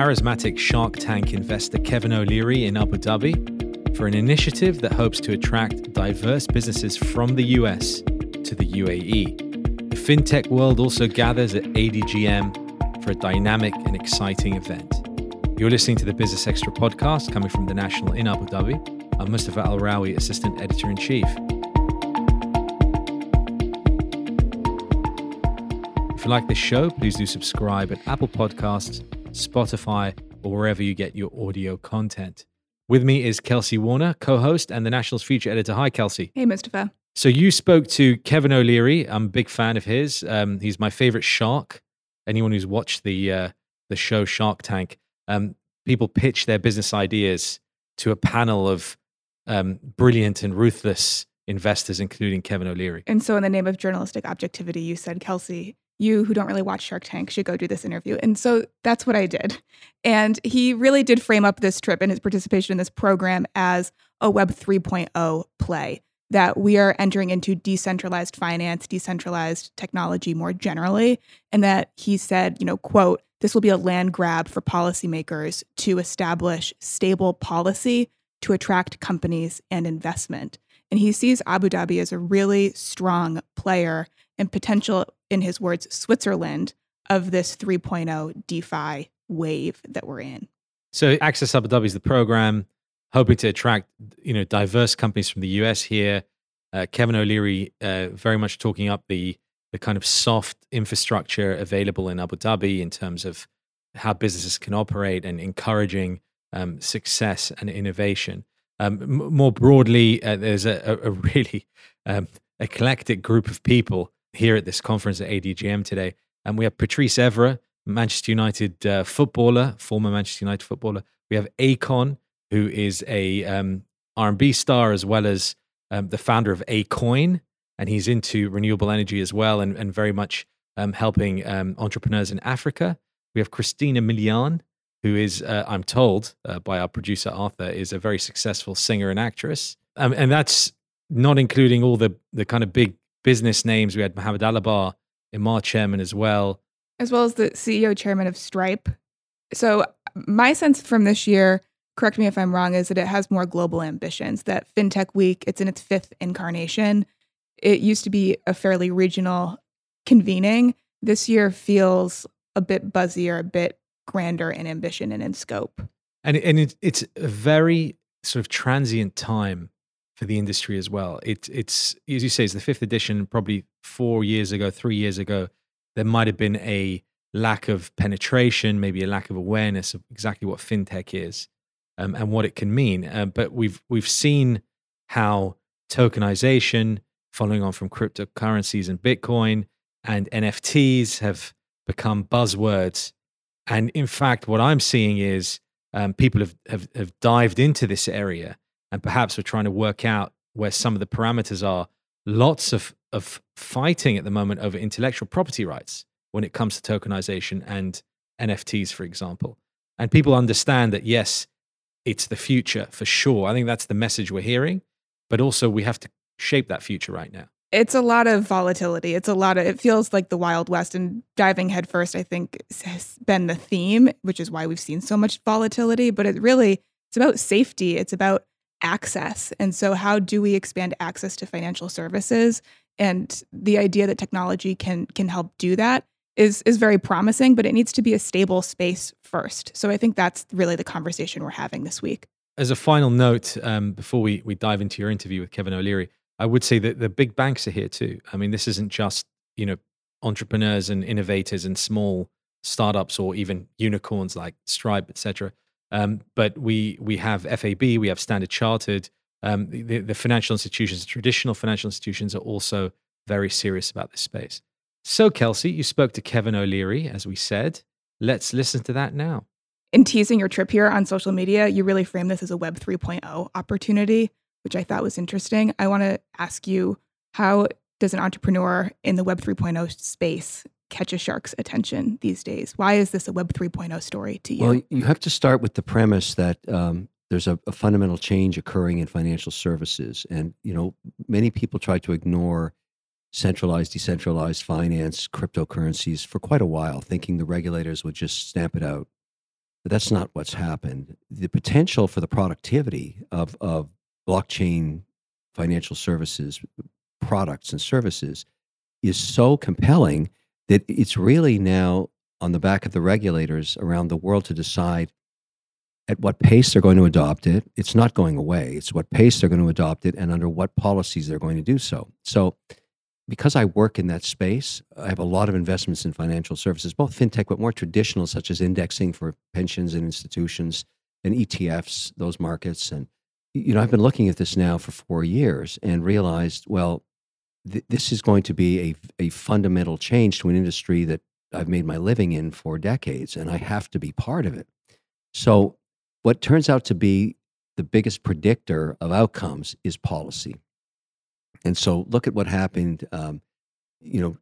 charismatic Shark Tank investor Kevin O'Leary in Abu Dhabi for an initiative that hopes to attract diverse businesses from the US to the UAE. The fintech world also gathers at ADGM for a dynamic and exciting event. You're listening to the Business Extra podcast coming from the National in Abu Dhabi. I'm Mustafa Al Rawi, Assistant Editor in Chief. If you like this show, please do subscribe at Apple Podcasts, Spotify, or wherever you get your audio content. With me is Kelsey Warner, co host and the National's feature editor. Hi, Kelsey. Hey, Mustafa. So you spoke to Kevin O'Leary. I'm a big fan of his. Um, he's my favorite shark. Anyone who's watched the uh, the show Shark Tank, um, people pitch their business ideas to a panel of um, brilliant and ruthless investors, including Kevin O'Leary. And so, in the name of journalistic objectivity, you said, Kelsey, you who don't really watch Shark Tank should go do this interview. And so that's what I did. And he really did frame up this trip and his participation in this program as a Web 3.0 play that we are entering into decentralized finance, decentralized technology more generally. And that he said, you know, quote, this will be a land grab for policymakers to establish stable policy to attract companies and investment. And he sees Abu Dhabi as a really strong player and potential, in his words, Switzerland of this 3.0 DeFi wave that we're in. So Access Abu Dhabi is the program, hoping to attract you know diverse companies from the US here. Uh, Kevin O'Leary uh, very much talking up the the kind of soft infrastructure available in Abu Dhabi in terms of how businesses can operate and encouraging um, success and innovation. Um, m- more broadly, uh, there's a, a really um, eclectic group of people here at this conference at ADGM today. And we have Patrice Evra, Manchester United uh, footballer, former Manchester United footballer. We have Akon, who is a um, R&B star as well as um, the founder of Akoin, and he's into renewable energy as well, and, and very much um, helping um, entrepreneurs in Africa. We have Christina Milian, who is, uh, I'm told uh, by our producer Arthur, is a very successful singer and actress, um, and that's not including all the the kind of big business names. We had Mohammed Alabbar, Emaar chairman as well. As well as the CEO chairman of Stripe. So, my sense from this year, correct me if I'm wrong, is that it has more global ambitions. That FinTech Week, it's in its fifth incarnation. It used to be a fairly regional convening. This year feels a bit buzzier, a bit grander in ambition and in scope. And, and it, it's a very sort of transient time for the industry as well. It, it's as you say, it's the fifth edition. Probably four years ago, three years ago, there might have been a lack of penetration, maybe a lack of awareness of exactly what fintech is um, and what it can mean. Uh, but we've we've seen how tokenization, following on from cryptocurrencies and Bitcoin and NFTs, have become buzzwords. And in fact, what I'm seeing is um, people have, have have dived into this area and perhaps we're trying to work out where some of the parameters are. Lots of, of fighting at the moment over intellectual property rights when it comes to tokenization and NFTs, for example. And people understand that, yes, it's the future for sure. I think that's the message we're hearing, but also we have to shape that future right now. It's a lot of volatility. It's a lot of, it feels like the Wild West and diving headfirst, I think, has been the theme, which is why we've seen so much volatility. But it really, it's about safety. It's about access. And so, how do we expand access to financial services? And the idea that technology can can help do that is is very promising, but it needs to be a stable space first. So I think that's really the conversation we're having this week. As a final note, um, before we we dive into your interview with Kevin O'Leary, I would say that the big banks are here too. I mean, this isn't just you know entrepreneurs and innovators and small startups or even unicorns like Stripe, etc. Um, but we we have FAB, we have Standard Chartered. Um, the, the financial institutions, traditional financial institutions, are also very serious about this space. So, Kelsey, you spoke to Kevin O'Leary, as we said. Let's listen to that now. In teasing your trip here on social media, you really framed this as a Web 3.0 opportunity, which I thought was interesting. I want to ask you how does an entrepreneur in the Web 3.0 space catch a shark's attention these days? Why is this a Web 3.0 story to you? Well, you have to start with the premise that um, there's a, a, fundamental change occurring in financial services, and you know many people try to ignore centralized, decentralized finance, cryptocurrencies for quite a while, thinking the regulators would just stamp it out. But that's not what's happened. The potential for the productivity of, of blockchain financial services products and services is so compelling that it's really now on the back of the regulators around the world to decide at what pace they're going to adopt it. It's not going away. It's what pace they're going to adopt it and under what policies they're going to do so. So, because I work in that space, I have a lot of investments in financial services, both fintech, but more traditional, such as indexing for pensions and institutions and ETFs, those markets. And, you know, I've been looking at this now for four years and realized, well, th- this is going to be a, a fundamental change to an industry that I've made my living in for decades, and I have to be part of it. So, what turns out to be the biggest predictor of outcomes is policy. And so, look at what happened. Um, you know,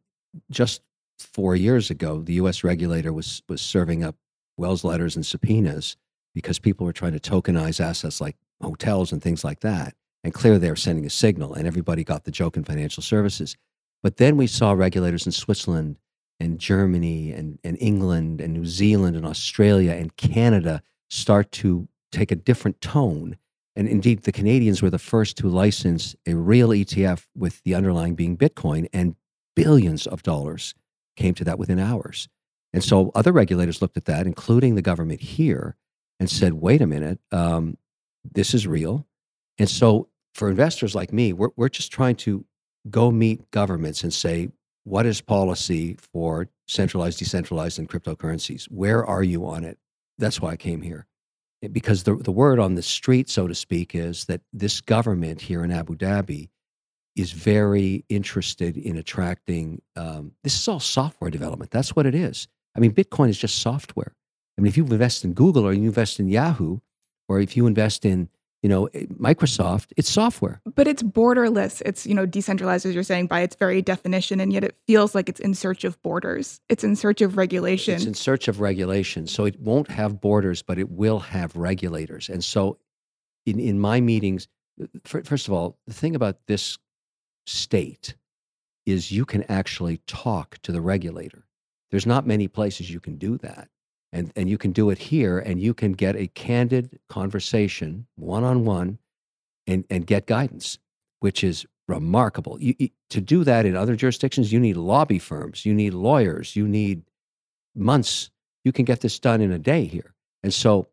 just four years ago, the U.S. regulator was was serving up Wells letters and subpoenas because people were trying to tokenize assets like hotels and things like that. And clearly, they were sending a signal, and everybody got the joke in financial services. But then we saw regulators in Switzerland and Germany and, and England and New Zealand and Australia and Canada start to take a different tone. And indeed, the Canadians were the first to license a real ETF with the underlying being Bitcoin, and billions of dollars came to that within hours. And so other regulators looked at that, including the government here, and said, wait a minute, um, this is real. And so for investors like me, we're, we're just trying to go meet governments and say, what is policy for centralized, decentralized, and cryptocurrencies? Where are you on it? That's why I came here. Because the, the word on the street, so to speak, is that this government here in Abu Dhabi is very interested in attracting. Um, this is all software development. That's what it is. I mean, Bitcoin is just software. I mean, if you invest in Google or you invest in Yahoo, or if you invest in you know, eh, Microsoft, it's software. But it's borderless. It's, you know, decentralized, as you're saying, by its very definition. And yet it feels like it's in search of borders. It's in search of regulation. It's in search of regulation. So it won't have borders, but it will have regulators. And so in, in my meetings, first of all, the thing about this state is you can actually talk to the regulator. There's not many places you can do that and and you can do it here and you can get a candid conversation one on one and and get guidance which is remarkable. You, you, to do that in other jurisdictions you need lobby firms you need lawyers you need months. You can get this done in a day here. And so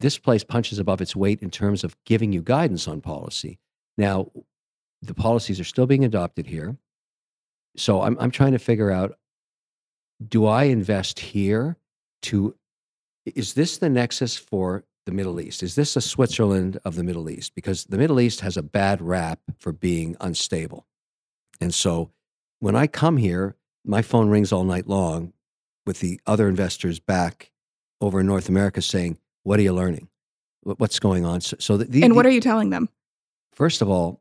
this place punches above its weight in terms of giving you guidance on policy. Now the policies are still being adopted here. So i'm, I'm trying to figure out do i invest here to is this the nexus for the Middle East? Is this a Switzerland of the Middle East? Because the Middle East has a bad rap for being unstable. And so when I come here, my phone rings all night long with the other investors back over in North America saying, What are you learning? What's going on? So, so the, and what the, are you telling them? First of all,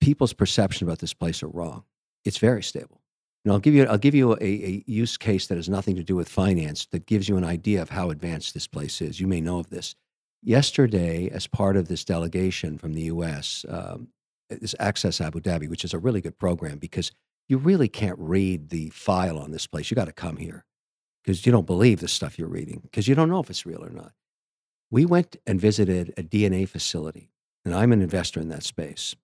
people's perception about this place are wrong. It's very stable. And I'll give you, I'll give you a, a, use case that has nothing to do with finance that gives you an idea of how advanced this place is. You may know of this. Yesterday, as part of this delegation from the US, um, this Access Abu Dhabi, which is a really good program because you really can't read the file on this place. You got to come here because you don't believe the stuff you're reading because you don't know if it's real or not. We went and visited a DNA facility, and I'm an investor in that space.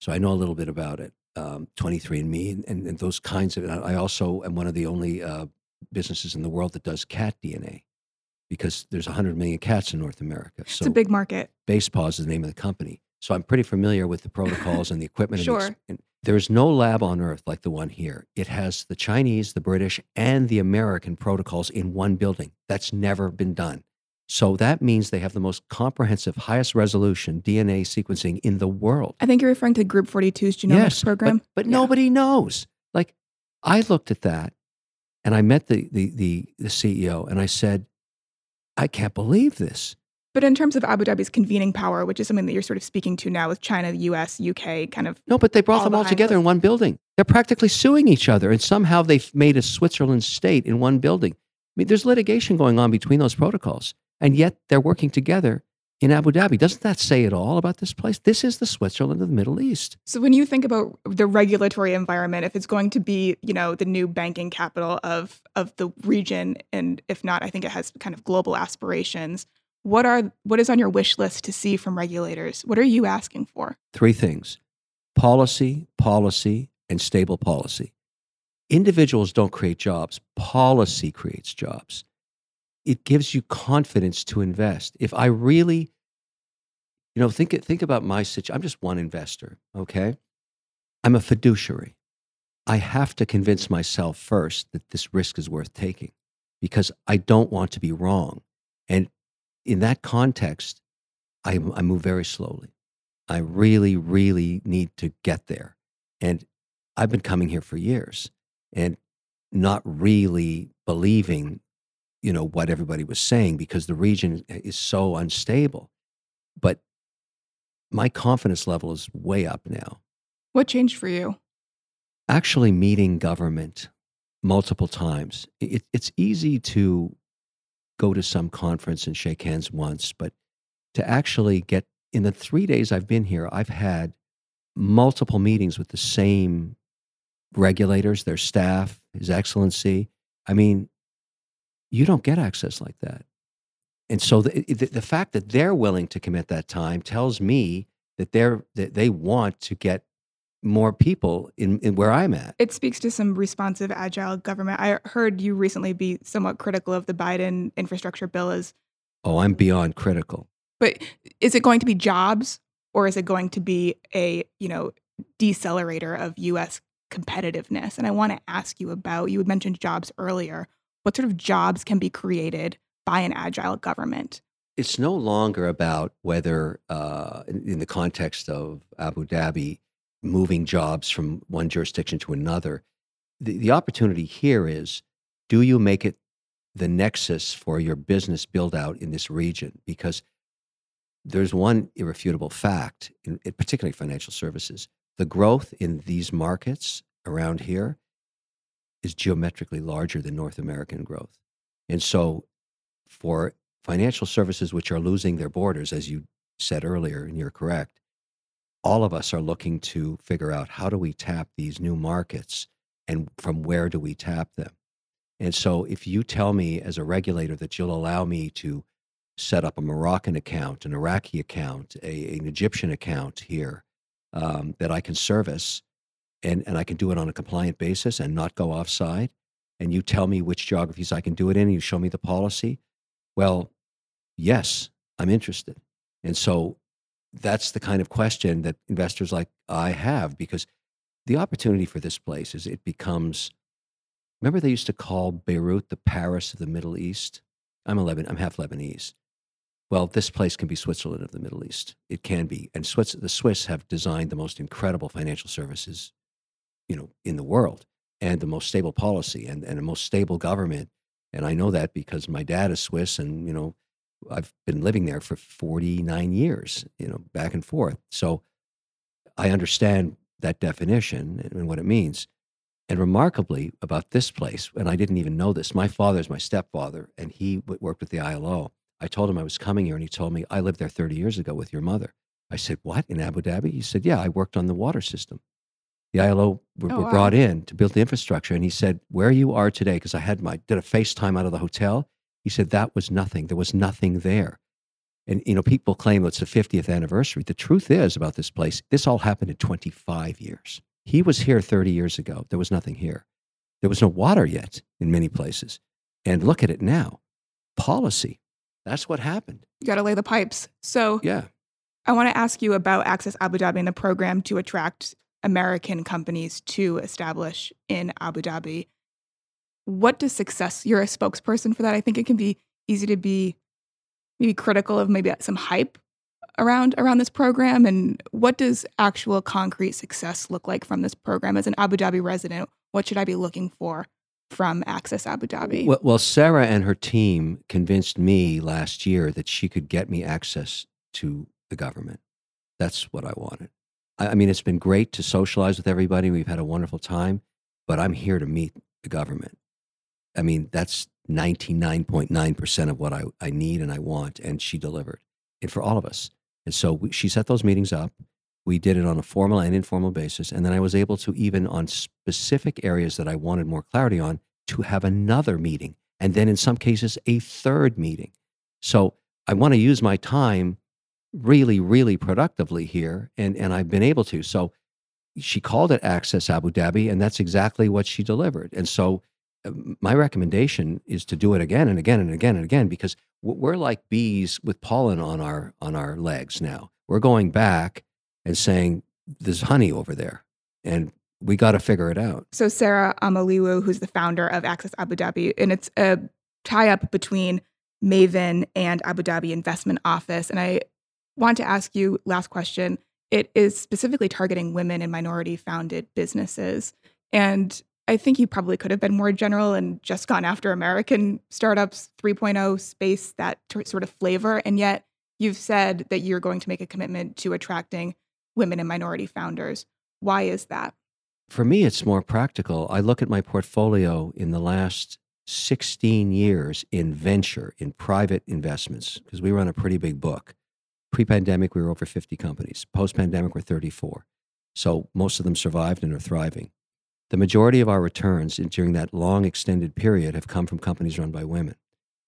So I know a little bit about it um, 23andMe and, and, and, those kinds of. I also am one of the only uh, businesses in the world that does cat DNA because there's 100 million cats in North America. So it's a big market. BasePaws is the name of the company. So I'm pretty familiar with the protocols and the equipment. sure. And, and there is no lab on earth like the one here. It has the Chinese, the British, and the American protocols in one building. That's never been done. So that means they have the most comprehensive, highest resolution DNA sequencing in the world. I think you're referring to Group 42's genomics yes, program. But, but yeah. nobody knows. Like, I looked at that and I met the, the, the, the CEO and I said, I can't believe this. But in terms of Abu Dhabi's convening power, which is something that you're sort of speaking to now with China, the US, UK, kind of. No, but they brought all them all together in one building. They're practically suing each other, and somehow they've made a Switzerland state in one building. I mean, there's litigation going on between those protocols and yet they're working together in Abu Dhabi. Doesn't that say it all about this place? This is the Switzerland of the Middle East. So when you think about the regulatory environment, if it's going to be, you know, the new banking capital of of the region, and if not, I think it has kind of global aspirations. What are what is on your wish list to see from regulators? What are you asking for? Three things: policy, policy, and stable policy. Individuals don't create jobs. Policy creates jobs. It gives you confidence to invest. If I really you know, think think about my situation. I'm just one investor, okay? I'm a fiduciary. I have to convince myself first that this risk is worth taking because I don't want to be wrong. And in that context, I, I move very slowly. I really, really need to get there. And I've been coming here for years and not really believing, you know, what everybody was saying because the region is so unstable. But my confidence level is way up now. What changed for you? Actually, meeting government multiple times. It, it's easy to go to some conference and shake hands once, but to actually get in the three days I've been here, I've had multiple meetings with the same regulators, their staff, His Excellency. I mean, you don't get access like that. And so the, the, the fact that they're willing to commit that time tells me that they're that they want to get more people in, in where I'm at. It speaks to some responsive, agile government. I heard you recently be somewhat critical of the Biden infrastructure bill as Oh, I'm beyond critical. But is it going to be jobs or is it going to be a, you know, decelerator of US competitiveness? And I want to ask you about you had mentioned jobs earlier. What sort of jobs can be created by an agile government? It's no longer about whether, uh, in, in the context of Abu Dhabi, moving jobs from one jurisdiction to another. The, the opportunity here is do you make it the nexus for your business build out in this region? Because there's one irrefutable fact, in, in particularly financial services. The growth in these markets around here is geometrically larger than North American growth. And so for financial services which are losing their borders, as you said earlier, and you're correct, all of us are looking to figure out how do we tap these new markets and from where do we tap them. And so if you tell me as a regulator that you'll allow me to set up a Moroccan account, an Iraqi account, a, an Egyptian account here um, that I can service and, and I can do it on a compliant basis and not go offside, and you tell me which geographies I can do it in and you show me the policy, well, yes, I'm interested. And so that's the kind of question that investors like I have because the opportunity for this place is it becomes remember they used to call Beirut the Paris of the Middle East? I'm 11, I'm half Lebanese. Well, this place can be Switzerland of the Middle East. It can be. And Swiss, the Swiss have designed the most incredible financial services, you know, in the world and the most stable policy and, and the most stable government and I know that because my dad is Swiss, and you know, I've been living there for 49 years, you know, back and forth. So I understand that definition and what it means. And remarkably about this place, and I didn't even know this, my father is my stepfather, and he worked with the ILO. I told him I was coming here, and he told me, I lived there 30 years ago with your mother. I said, What, in Abu Dhabi? He said, Yeah, I worked on the water system the ILO were, oh, were wow. brought in to build the infrastructure. And he said, Where you are today, because I had my did a FaceTime out of the hotel. He said that was nothing. There was nothing there. And you know, people claim it's the 50th anniversary. The truth is about this place, this all happened in 25 years. He was here 30 years ago. There was nothing here. There was no water yet in many places. And look at it now. Policy. That's what happened. You got to lay the pipes. So, yeah. I want to ask you about Access Abu Dhabi and the program to attract American companies to establish in Abu Dhabi. What does success? You're a spokesperson for that. I think it can be easy to be maybe critical of maybe some hype around around this program and what does actual concrete success look like from this program as an Abu Dhabi resident what should I be looking for from Access Abu Dhabi well, well Sarah and her team convinced me last year that she could get me access to the government that's what I wanted I mean, it's been great to socialize with everybody. We've had a wonderful time, but I'm here to meet the government. I mean, that's 99.9% of what I, I need and I want. And she delivered. and for all of us. And so we, she set those meetings up. We did it on a formal and informal basis. And then I was able to, even on specific areas that I wanted more clarity on, to have another meeting. And then in some cases, a third meeting. So I want to use my time really, really productively here. And, and I've been able to. So she called it Access Abu Dhabi, and that's exactly what she delivered. And so uh, my recommendation is to do it again and again and again and again because we're like bees with pollen on our on our legs now. We're going back and saying there's honey over there, and we got to figure it out. So Sarah Amaliwu, who's the founder of Access Abu Dhabi, and it's a tie-up between Maven and Abu Dhabi Investment Office. And I want to ask you last question. It is specifically targeting women and minority-founded businesses, and I think you probably could have been more general and just gone after American startups 3.0 space, that t- sort of flavor. And yet you've said that you're going to make a commitment to attracting women and minority founders. Why is that? For me, it's more practical. I look at my portfolio in the last 16 years in venture, in private investments, because we run a pretty big book. Pre pandemic, we were over 50 companies. Post pandemic, we're 34. So most of them survived and are thriving. The majority of our returns during that long extended period have come from companies run by women.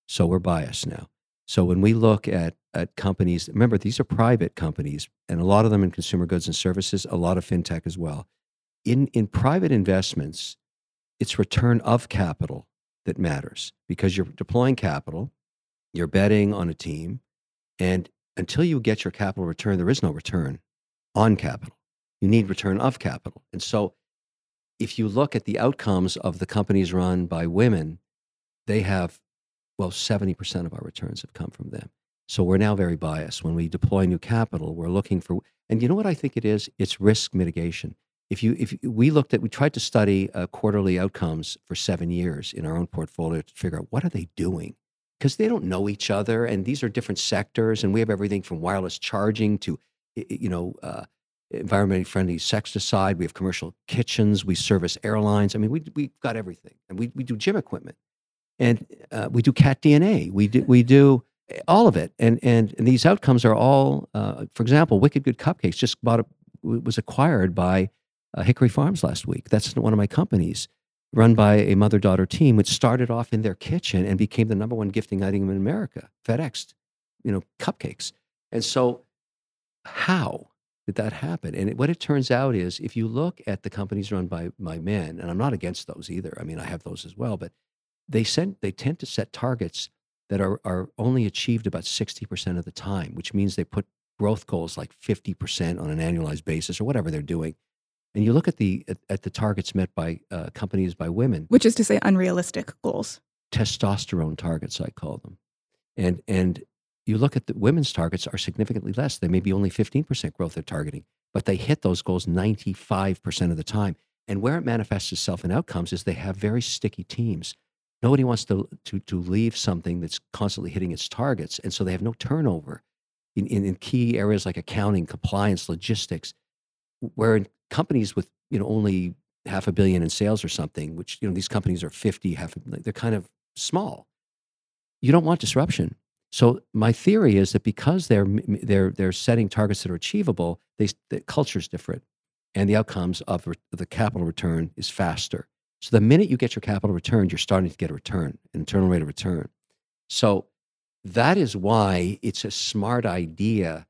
So we're biased now. So when we look at, at companies, remember, these are private companies, and a lot of them in consumer goods and services, a lot of fintech as well. In, in private investments, it's return of capital that matters because you're deploying capital, you're betting on a team, and until you get your capital return, there is no return on capital. You need return of capital. And so if you look at the outcomes of the companies run by women, they have, well, 70% of our returns have come from them. So we're now very biased. When we deploy new capital, we're looking for, and you know what I think it is? It's risk mitigation. If you, if we looked at, we tried to study uh, quarterly outcomes for seven years in our own portfolio to figure out what are they doing? Because they don't know each other, and these are different sectors, and we have everything from wireless charging to, you know, uh, environmentally friendly sexticide. We have commercial kitchens. We service airlines. I mean, we we've got everything, and we we do gym equipment, and uh, we do cat DNA. We do we do all of it, and and, and these outcomes are all. Uh, for example, Wicked Good Cupcakes just bought a, was acquired by uh, Hickory Farms last week. That's one of my companies. Run by a mother daughter team, which started off in their kitchen and became the number one gifting item in America, FedEx, you know, cupcakes. And so, how? did that happen. And what it turns out is if you look at the companies run by, by men, and I'm not against those either. I mean, I have those as well, but they send, they tend to set targets that are, are only achieved about 60% of the time, which means they put growth goals like 50% on an annualized basis or whatever they're doing. And you look at the at, at the targets met by uh, companies by women, which is to say unrealistic goals, testosterone targets, I call them, and and you look at the women's targets are significantly less. They may be only 15% growth they're targeting, but they hit those goals 95% of the time. And where it manifests itself in outcomes is they have very sticky teams. Nobody wants to, to, to leave something that's constantly hitting its targets. And so they have no turnover in, in, in key areas like accounting, compliance, logistics, where in companies with you know only half a billion in sales or something, which you know these companies are 50, half they're kind of small. You don't want disruption so my theory is that because they're they're they're setting targets that are achievable, they, the culture is different, and the outcomes of the capital return is faster. So the minute you get your capital returned, you're starting to get a return, an internal rate of return. So that is why it's a smart idea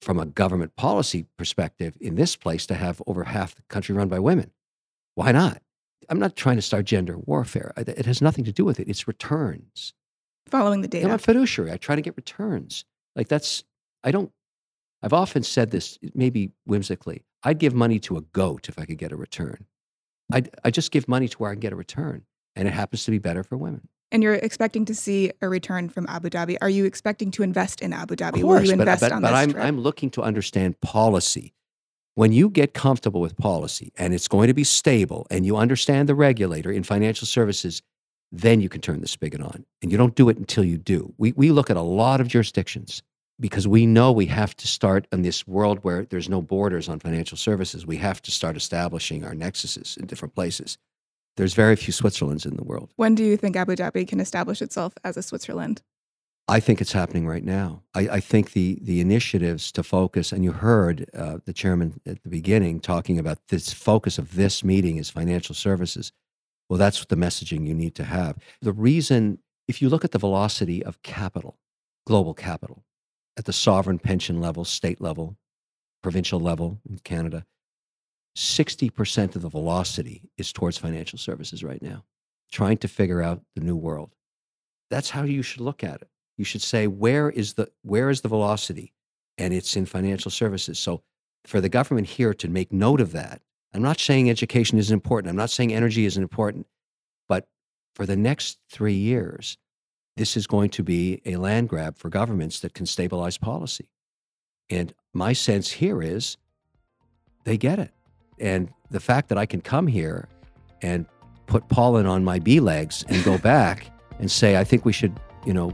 from a government policy perspective in this place to have over half the country run by women. Why not? I'm not trying to start gender warfare. It has nothing to do with it. It's returns following the data. I'm a fiduciary. I try to get returns. Like that's, I don't, I've often said this, maybe whimsically. I'd give money to a goat if I could get a return. I'd, I just give money to where I can get a return. And it happens to be better for women. And you're expecting to see a return from Abu Dhabi. Are you expecting to invest in Abu Dhabi? Of course, Will you uh, invest but, but, on but this I'm, trip? I'm looking to understand policy. When you get comfortable with policy and it's going to be stable and you understand the regulator in financial services, then you can turn the spigot on. And you don't do it until you do. We, we look at a lot of jurisdictions because we know we have to start in this world where there's no borders on financial services. We have to start establishing our nexuses in different places. There's very few Switzerlands in the world. When do you think Abu Dhabi can establish itself as a Switzerland? I think it's happening right now. I, I, think the the initiatives to focus, and you heard uh, the chairman at the beginning talking about this focus of this meeting is financial services. Well, that's the messaging you need to have. The reason, if you look at the velocity of capital, global capital, at the sovereign pension level, state level, provincial level in Canada, 60% of the velocity is towards financial services right now, trying to figure out the new world. That's how you should look at it. You should say where is the where is the velocity? And it's in financial services. So for the government here to make note of that i'm not saying education isn't important. I'm not saying energy isn't important. But for the next three years this is going to be a land grab for governments that can stabilize policy. And my sense here is they get it and the fact that i can come here and put pollen on my bee legs and go back and say i think we should you know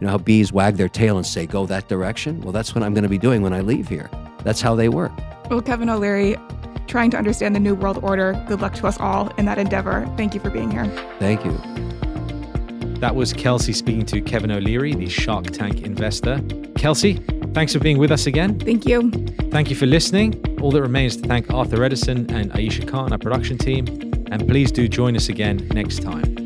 you know how bees wag their tail and say, go that direction? Well, that's what I'm going to be doing when I leave here. That's how they work. Well, Kevin O'Leary, trying to understand the New World Order, good luck to us all in that endeavor. Thank you for being here. Thank you. That was Kelsey speaking to Kevin O'Leary, the Shark Tank investor. Kelsey, thanks for being with us again. Thank you. Thank you for listening. All that remains to thank Arthur Edison and Aisha Khan, our production team. And please do join us again next time.